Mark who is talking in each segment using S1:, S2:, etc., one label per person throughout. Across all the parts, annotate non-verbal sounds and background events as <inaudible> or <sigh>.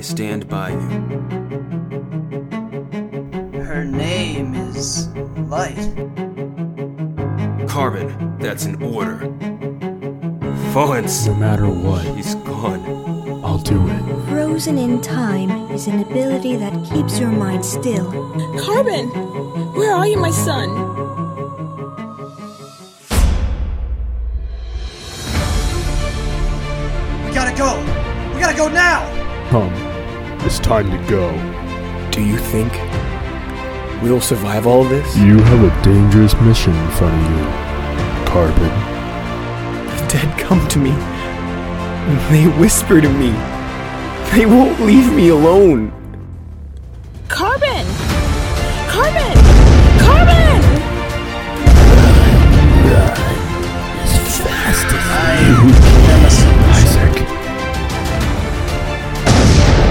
S1: I stand by you.
S2: Her name is Light.
S1: Carbon, that's an order. Valence,
S3: No matter what,
S1: he's gone.
S3: I'll do it.
S4: Frozen in time is an ability that keeps your mind still.
S5: Carbon! Where are you, my son?
S2: Gotta go! We gotta go now!
S3: Come, it's time to go.
S1: Do you think we'll survive all this?
S3: You have a dangerous mission in front of you, Carbon.
S1: The dead come to me. They whisper to me. They won't leave me alone.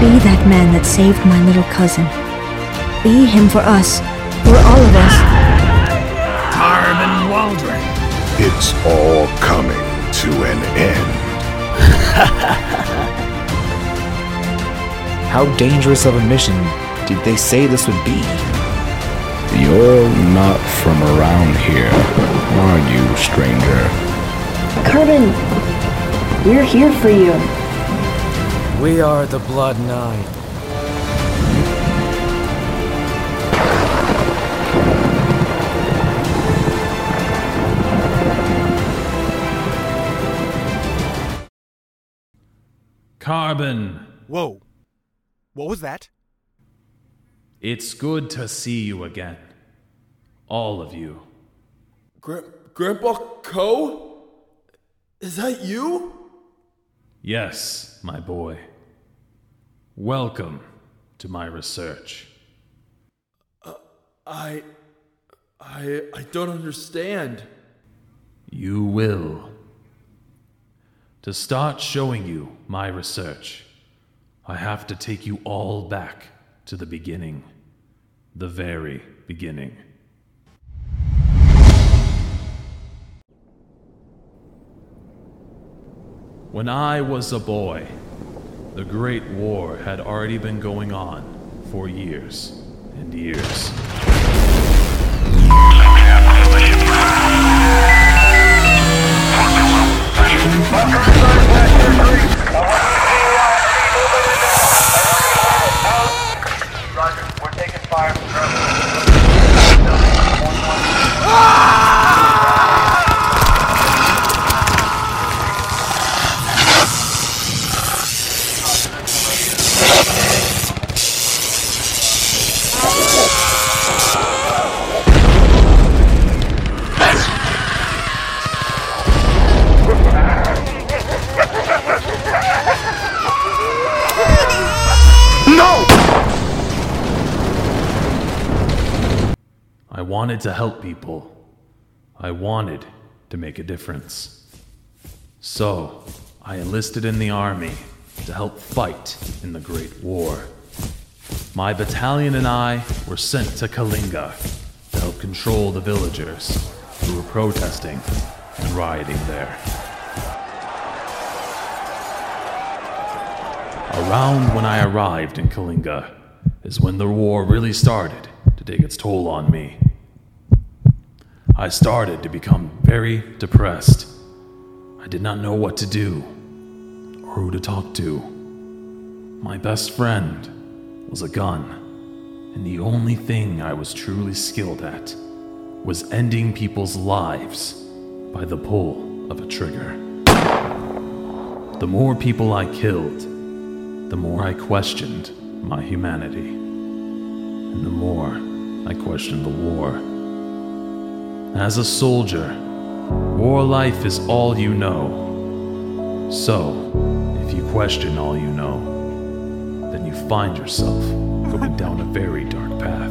S4: Be that man that saved my little cousin. Be him for us, for all of us.
S6: Carbon Waldron.
S7: It's all coming to an end. <laughs>
S6: How dangerous of a mission did they say this would be?
S7: You're not from around here, are you, stranger?
S8: Carbon, we're here for you.
S9: We are the Blood Nine.
S10: Carbon,
S11: Whoa. What was that?
S10: it's good to see you again. All of you.
S12: Gra- Grandpa Co? Is that you?
S10: Yes, my boy. Welcome to my research.
S12: Uh, I. I. I don't understand.
S10: You will. To start showing you my research, I have to take you all back to the beginning. The very beginning. When I was a boy, the Great War had already been going on for years and years. Wanted to help people. I wanted to make a difference. So, I enlisted in the army to help fight in the Great War. My battalion and I were sent to Kalinga to help control the villagers who were protesting and rioting there. Around when I arrived in Kalinga is when the war really started to take its toll on me. I started to become very depressed. I did not know what to do or who to talk to. My best friend was a gun, and the only thing I was truly skilled at was ending people's lives by the pull of a trigger. The more people I killed, the more I questioned my humanity, and the more I questioned the war. As a soldier, war life is all you know. So, if you question all you know, then you find yourself going down a very dark path.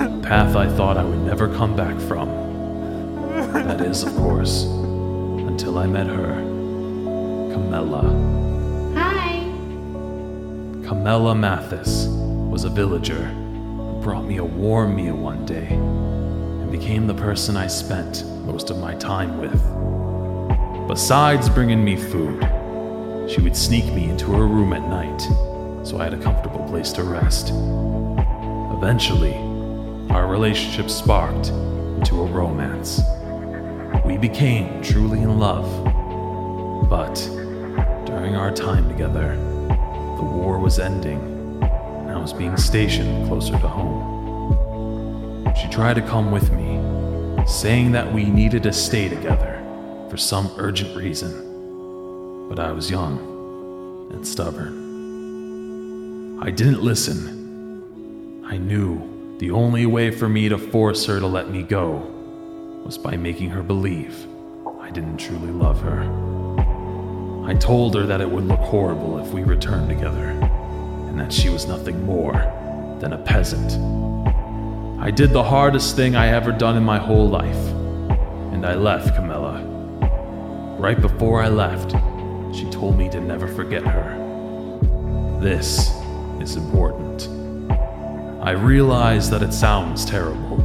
S10: A path I thought I would never come back from. That is, of course, until I met her, Camilla.
S13: Hi.
S10: Camilla Mathis was a villager who brought me a warm meal one day became the person I spent most of my time with. Besides bringing me food, she would sneak me into her room at night so I had a comfortable place to rest. Eventually, our relationship sparked into a romance. We became truly in love. But during our time together, the war was ending, and I was being stationed closer to home. She tried to come with me, saying that we needed to stay together for some urgent reason. But I was young and stubborn. I didn't listen. I knew the only way for me to force her to let me go was by making her believe I didn't truly love her. I told her that it would look horrible if we returned together, and that she was nothing more than a peasant. I did the hardest thing I ever done in my whole life, and I left Camilla. Right before I left, she told me to never forget her. This is important. I realize that it sounds terrible,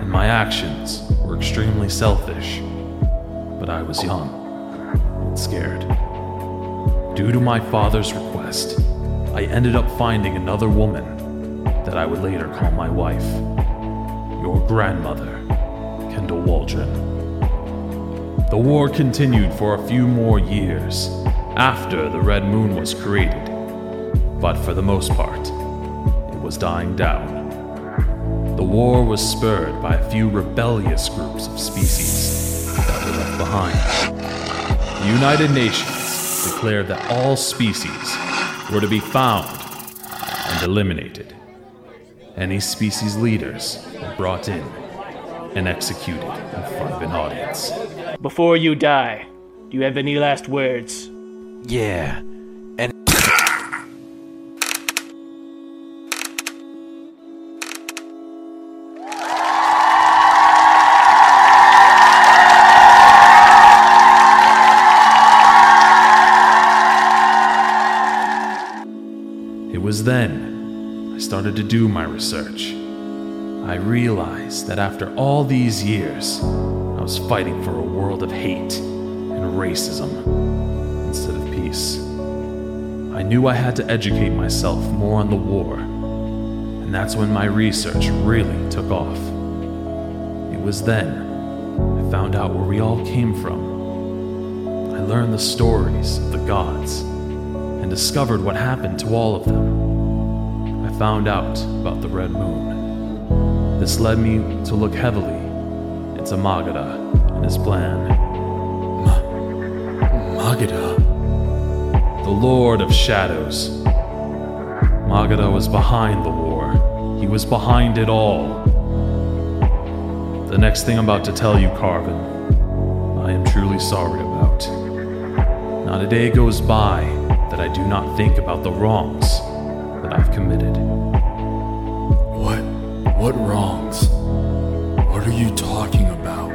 S10: and my actions were extremely selfish, but I was young and scared. Due to my father's request, I ended up finding another woman that I would later call my wife, your grandmother, Kendall Waldron. The war continued for a few more years after the Red Moon was created, but for the most part, it was dying down. The war was spurred by a few rebellious groups of species that were left behind. The United Nations declared that all species were to be found and eliminated. Any species leaders were brought in and executed in front of an audience.
S13: Before you die, do you have any last words?
S14: Yeah,
S10: started to do my research. I realized that after all these years, I was fighting for a world of hate and racism instead of peace. I knew I had to educate myself more on the war, and that's when my research really took off. It was then I found out where we all came from. I learned the stories of the gods and discovered what happened to all of them found out about the Red Moon. This led me to look heavily into Magada and his plan.
S12: Ma-?
S10: The Lord of Shadows. Magada was behind the war. He was behind it all. The next thing I'm about to tell you, Carbon, I am truly sorry about. Not a day goes by that I do not think about the wrongs that I've committed.
S12: What? Wrongs? What are you talking about?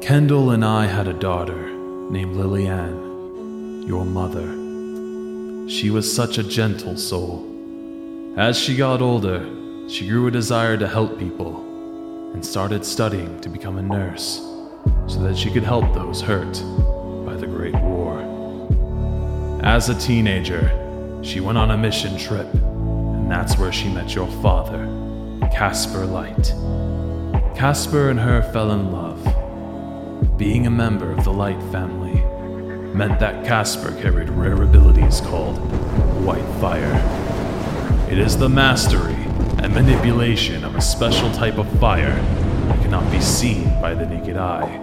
S10: Kendall and I had a daughter named Lillian, your mother. She was such a gentle soul. As she got older, she grew a desire to help people and started studying to become a nurse so that she could help those hurt by the Great War. As a teenager, she went on a mission trip, and that's where she met your father, Casper Light. Casper and her fell in love. Being a member of the Light family meant that Casper carried rare abilities called White Fire. It is the mastery and manipulation of a special type of fire that cannot be seen by the naked eye.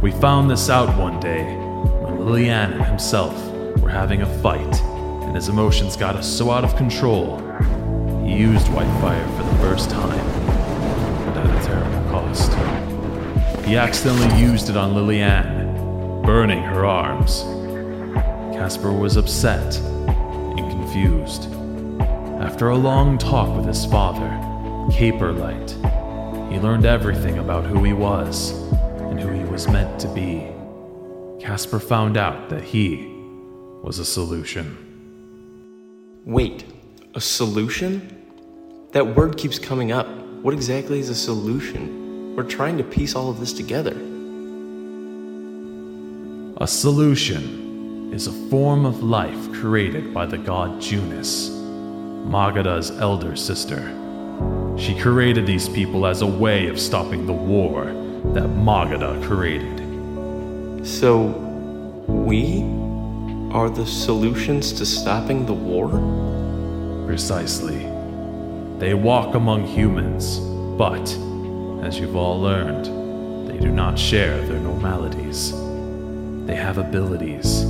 S10: We found this out one day when Lillian and himself were having a fight and his emotions got us so out of control, used white fire for the first time, but at a terrible cost. He accidentally used it on Lillian, burning her arms. Casper was upset and confused. After a long talk with his father, Caperlight, he learned everything about who he was and who he was meant to be. Casper found out that he was a solution.
S15: Wait, a solution? That word keeps coming up. What exactly is a solution? We're trying to piece all of this together.
S10: A solution is a form of life created by the god Junus, Magada's elder sister. She created these people as a way of stopping the war that Magada created.
S15: So, we are the solutions to stopping the war?
S10: Precisely. They walk among humans, but, as you've all learned, they do not share their normalities. They have abilities.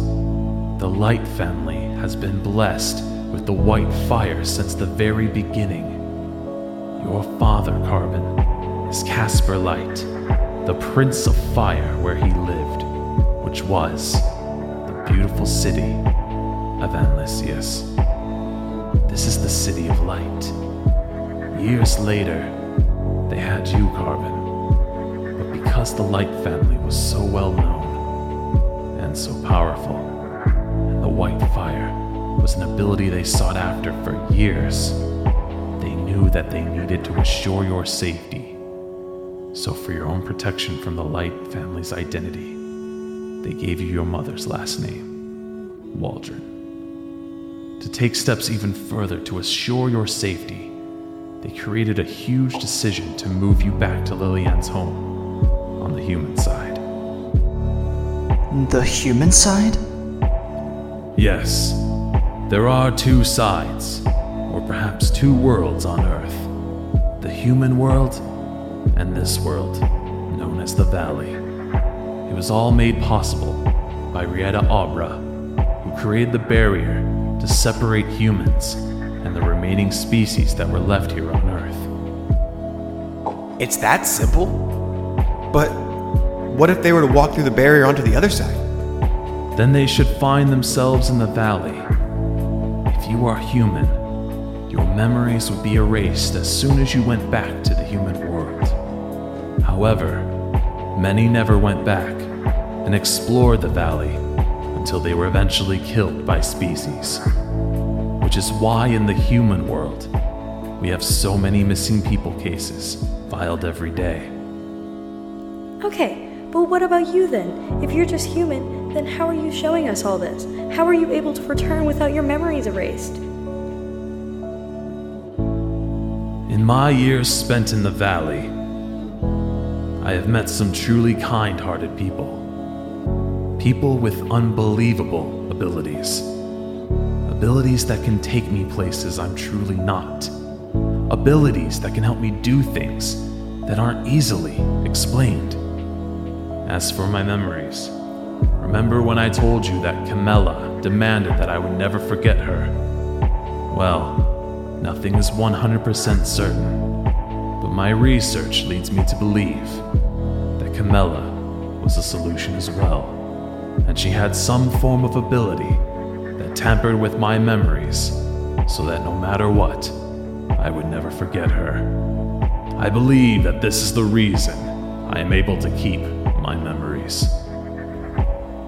S10: The Light family has been blessed with the white fire since the very beginning. Your father, Carbon, is Casper Light, the Prince of Fire where he lived, which was the beautiful city of Anlysius. This is the City of Light. Years later, they had you, Carbon. But because the Light family was so well known and so powerful, and the White Fire was an ability they sought after for years, they knew that they needed to assure your safety. So, for your own protection from the Light family's identity, they gave you your mother's last name, Waldron. To take steps even further to assure your safety, they created a huge decision to move you back to Lillian's home on the human side.
S2: The human side?
S10: Yes, there are two sides, or perhaps two worlds on Earth the human world and this world, known as the Valley. It was all made possible by Rieta Abra, who created the barrier to separate humans and the remaining species that were left here on Earth.
S11: It's that simple? But what if they were to walk through the barrier onto the other side?
S10: Then they should find themselves in the valley. If you are human, your memories would be erased as soon as you went back to the human world. However, many never went back and explored the valley until they were eventually killed by species. Which is why in the human world, we have so many missing people cases filed every day.
S14: Okay, but what about you then? If you're just human, then how are you showing us all this? How are you able to return without your memories erased?
S10: In my years spent in the valley, I have met some truly kind hearted people. People with unbelievable abilities. Abilities that can take me places I'm truly not. Abilities that can help me do things that aren't easily explained. As for my memories, remember when I told you that Camilla demanded that I would never forget her? Well, nothing is 100% certain, but my research leads me to believe that Camilla was a solution as well, and she had some form of ability tampered with my memories so that no matter what, I would never forget her. I believe that this is the reason I am able to keep my memories.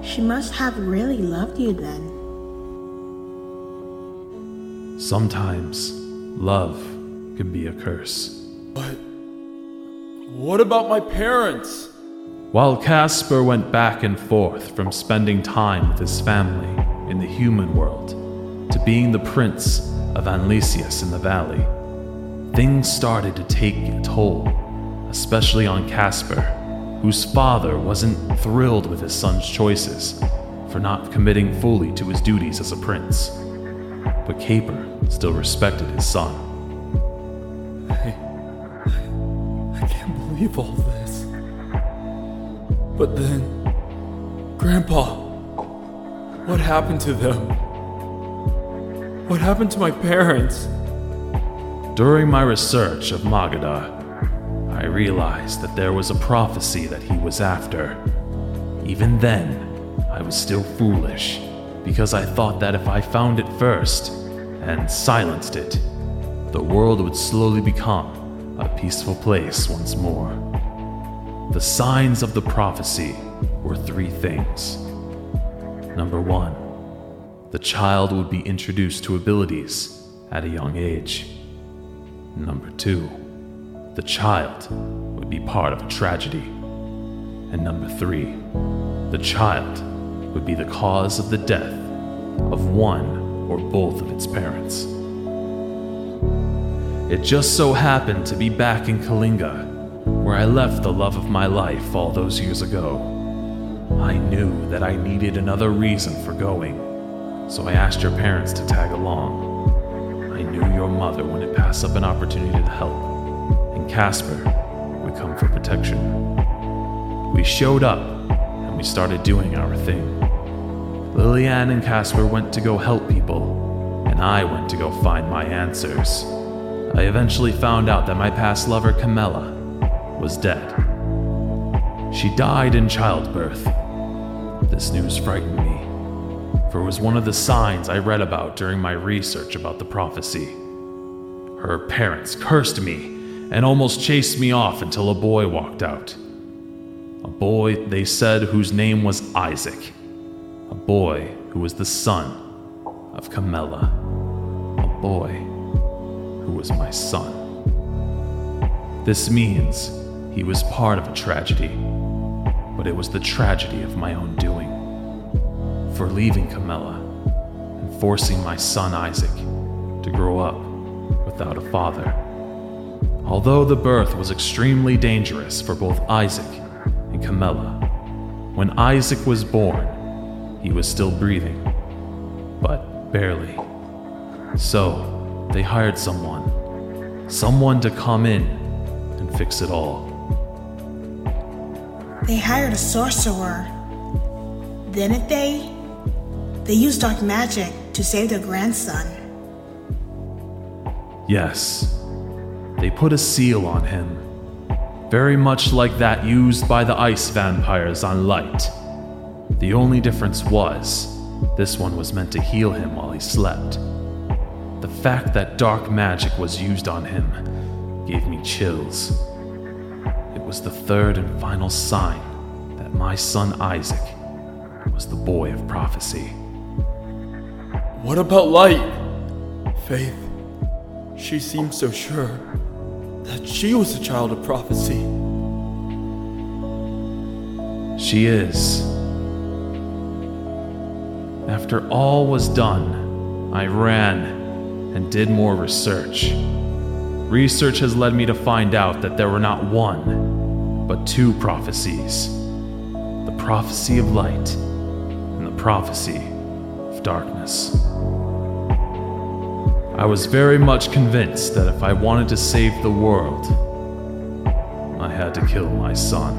S16: She must have really loved you then.
S10: Sometimes love can be a curse.
S12: But what about my parents?
S10: While Casper went back and forth from spending time with his family in the human world to being the prince of Anlysius in the valley, things started to take a toll, especially on Casper, whose father wasn't thrilled with his son's choices for not committing fully to his duties as a prince. But Caper still respected his son.
S12: I, I can't believe all this. But then, Grandpa, what happened to them? What happened to my parents?
S10: During my research of Magada, I realized that there was a prophecy that he was after. Even then, I was still foolish, because I thought that if I found it first and silenced it, the world would slowly become a peaceful place once more. The signs of the prophecy were three things. Number one, the child would be introduced to abilities at a young age. Number two, the child would be part of a tragedy. And number three, the child would be the cause of the death of one or both of its parents. It just so happened to be back in Kalinga, where I left the love of my life all those years ago. I knew that I needed another reason for going, so I asked your parents to tag along. I knew your mother wouldn't pass up an opportunity to help, and Casper would come for protection. We showed up, and we started doing our thing. Lillian and Casper went to go help people, and I went to go find my answers. I eventually found out that my past lover, Camilla, was dead. She died in childbirth. This news frightened me, for it was one of the signs I read about during my research about the prophecy. Her parents cursed me and almost chased me off until a boy walked out. A boy, they said, whose name was Isaac a boy who was the son of Camilla, a boy who was my son. This means he was part of a tragedy, but it was the tragedy of my own doing. For leaving Camilla and forcing my son Isaac to grow up without a father. Although the birth was extremely dangerous for both Isaac and Camilla, when Isaac was born, he was still breathing, but barely. So, they hired someone. Someone to come in and fix it all.
S16: They hired a sorcerer. Didn't they? They used dark magic to save their grandson.
S10: Yes. They put a seal on him. Very much like that used by the ice vampires on Light. The only difference was, this one was meant to heal him while he slept. The fact that dark magic was used on him gave me chills. It was the third and final sign that my son Isaac was the boy of prophecy.
S12: What about Light? Faith. She seemed so sure that she was a child of prophecy.
S10: She is. After all was done, I ran and did more research. Research has led me to find out that there were not one, but two prophecies the prophecy of light and the prophecy of darkness. I was very much convinced that if I wanted to save the world, I had to kill my son.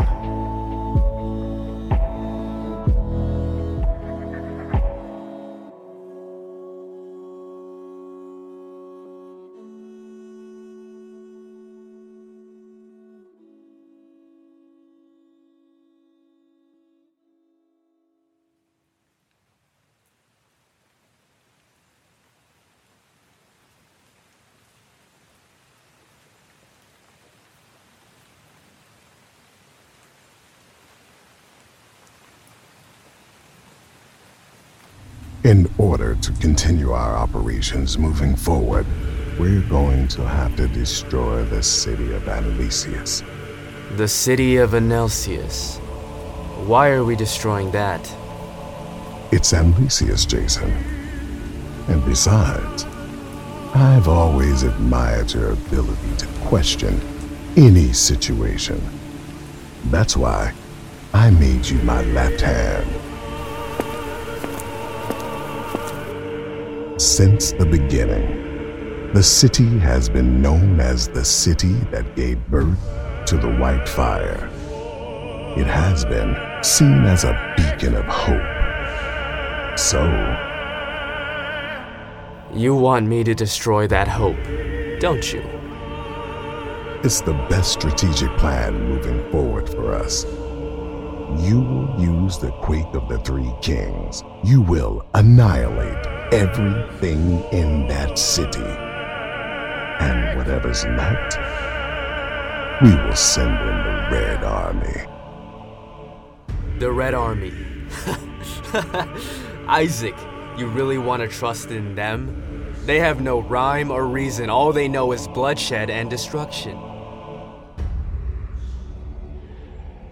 S7: In order to continue our operations moving forward, we're going to have to destroy the city of Anelesius.
S9: The city of Anelsius. Why are we destroying that?
S7: It's Anelesius, Jason. And besides, I've always admired your ability to question any situation. That's why I made you my left hand. Since the beginning, the city has been known as the city that gave birth to the White Fire. It has been seen as a beacon of hope. So,
S9: You want me to destroy that hope, don't you?
S7: it's the best strategic plan moving forward for us. You will use the Quake of the Three Kings. You will annihilate everything in that city. And whatever's left, we will send in the Red Army.
S9: The Red Army. <laughs> Isaac, you really want to trust in them? They have no rhyme or reason. All they know is bloodshed and destruction.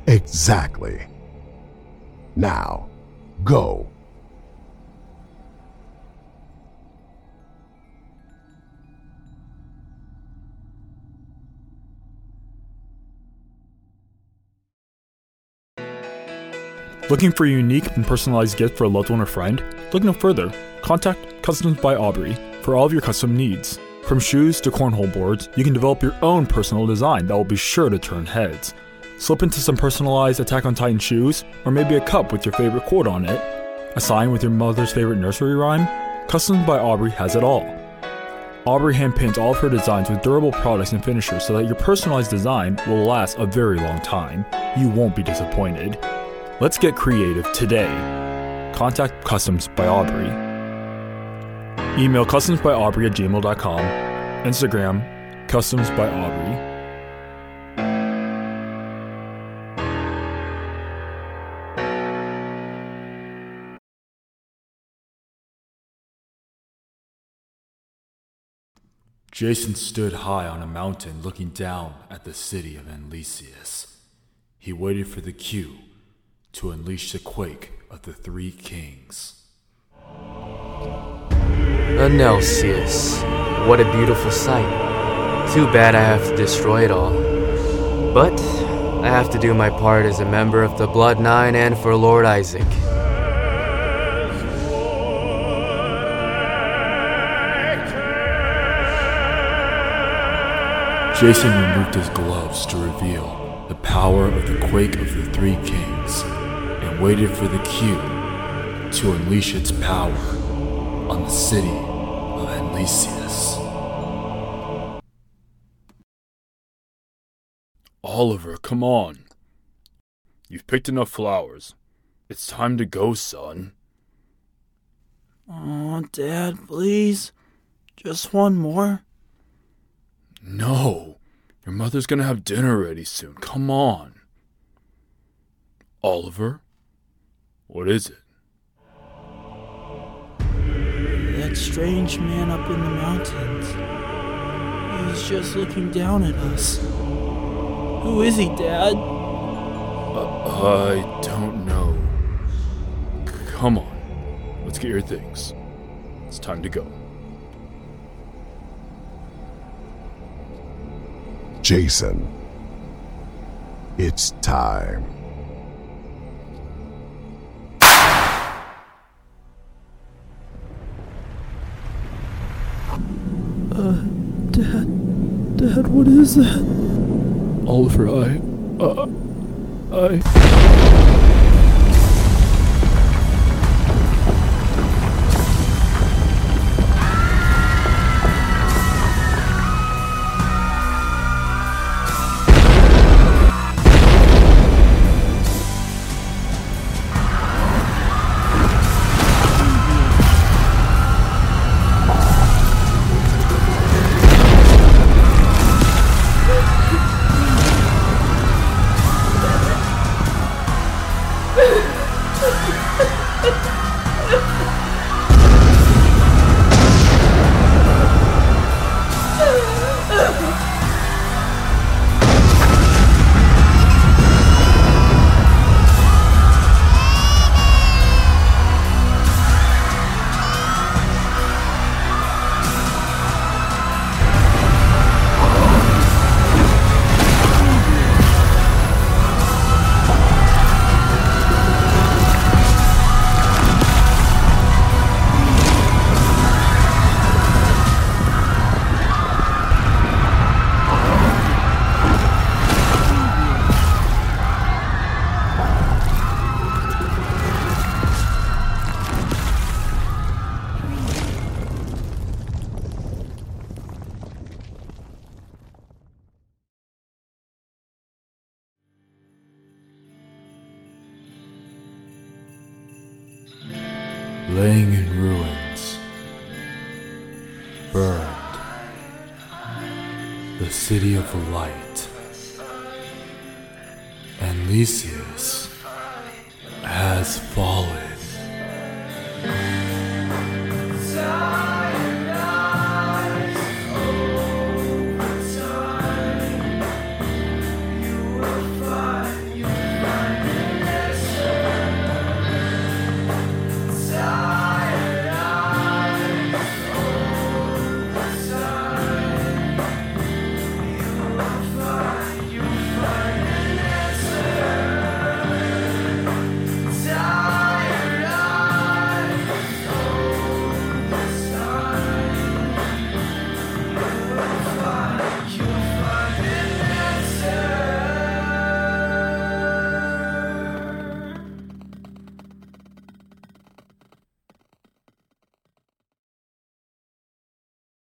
S7: Exactly. Now, Go.
S17: Looking for a unique and personalized gift for a loved one or friend? Look no further. Contact Customs by Aubrey for all of your custom needs. From shoes to cornhole boards, you can develop your own personal design that will be sure to turn heads. Slip into some personalized Attack on Titan shoes, or maybe a cup with your favorite quote on it. A sign with your mother's favorite nursery rhyme? Customs by Aubrey has it all. Aubrey handpaints all of her designs with durable products and finishers so that your personalized design will last a very long time. You won't be disappointed. Let's get creative today. Contact Customs by Aubrey. Email customsbyaubrey at gmail.com. Instagram, Customs by Aubrey. Jason stood high on a mountain looking down at the city of Anlesius. He waited for the cue to unleash the quake of the Three Kings.
S9: Anelsius. What a beautiful sight. Too bad I have to destroy it all. But I have to do my part as a member of the Blood Nine and for Lord Isaac.
S17: Jason removed his gloves to reveal the power of the quake of the Three Kings waited for the cue to unleash its power on the city of Anlesius. Oliver, come on. You've picked enough flowers. It's time to go, son.
S12: Oh, Dad, please. Just one more.
S17: No. Your mother's gonna have dinner ready soon. Come on. Oliver? What is it?
S12: That strange man up in the mountains. He's just looking down at us. Who is he, Dad?
S17: Uh, I don't know. Come on. Let's get your things. It's time to go.
S7: Jason, it's time.
S12: What is that?
S17: Oliver, I. Uh, I.